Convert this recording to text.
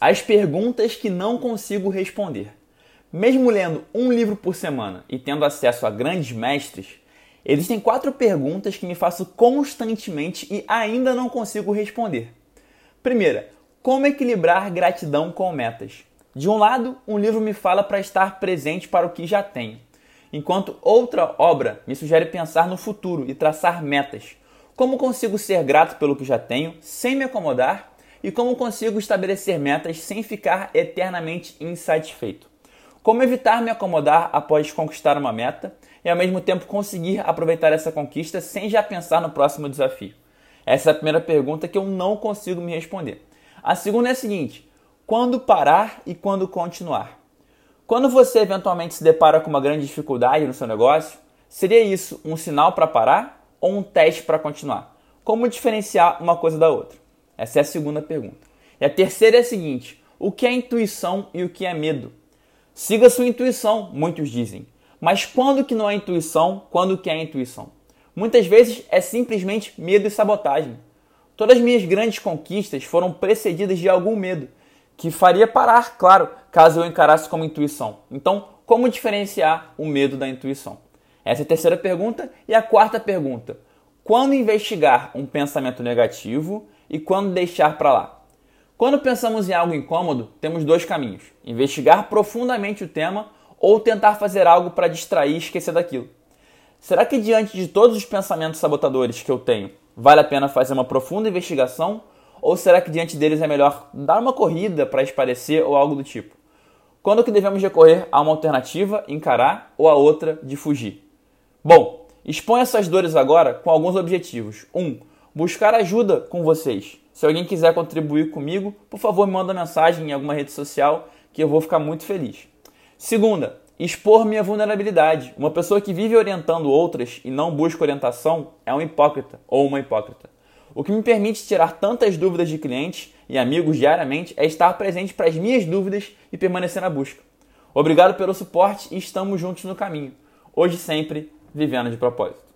As perguntas que não consigo responder. Mesmo lendo um livro por semana e tendo acesso a grandes mestres, existem quatro perguntas que me faço constantemente e ainda não consigo responder. Primeira, como equilibrar gratidão com metas? De um lado, um livro me fala para estar presente para o que já tenho, enquanto outra obra me sugere pensar no futuro e traçar metas. Como consigo ser grato pelo que já tenho, sem me acomodar, e como consigo estabelecer metas sem ficar eternamente insatisfeito. Como evitar me acomodar após conquistar uma meta e ao mesmo tempo conseguir aproveitar essa conquista sem já pensar no próximo desafio? Essa é a primeira pergunta que eu não consigo me responder. A segunda é a seguinte: quando parar e quando continuar? Quando você eventualmente se depara com uma grande dificuldade no seu negócio, seria isso um sinal para parar ou um teste para continuar? Como diferenciar uma coisa da outra? Essa é a segunda pergunta. E a terceira é a seguinte: o que é intuição e o que é medo? Siga sua intuição, muitos dizem. Mas quando que não é intuição, quando que é intuição? Muitas vezes é simplesmente medo e sabotagem. Todas as minhas grandes conquistas foram precedidas de algum medo, que faria parar, claro, caso eu encarasse como intuição. Então, como diferenciar o medo da intuição? Essa é a terceira pergunta. E a quarta pergunta: quando investigar um pensamento negativo e quando deixar para lá? Quando pensamos em algo incômodo, temos dois caminhos: investigar profundamente o tema ou tentar fazer algo para distrair e esquecer daquilo. Será que diante de todos os pensamentos sabotadores que eu tenho, vale a pena fazer uma profunda investigação? Ou será que diante deles é melhor dar uma corrida para esparecer ou algo do tipo? Quando que devemos recorrer a uma alternativa, encarar, ou a outra, de fugir? Bom, exponha essas dores agora com alguns objetivos. 1. Um, buscar ajuda com vocês. Se alguém quiser contribuir comigo, por favor, me manda mensagem em alguma rede social que eu vou ficar muito feliz. Segunda, expor minha vulnerabilidade. Uma pessoa que vive orientando outras e não busca orientação é um hipócrita ou uma hipócrita. O que me permite tirar tantas dúvidas de clientes e amigos diariamente é estar presente para as minhas dúvidas e permanecer na busca. Obrigado pelo suporte e estamos juntos no caminho. Hoje sempre, vivendo de propósito.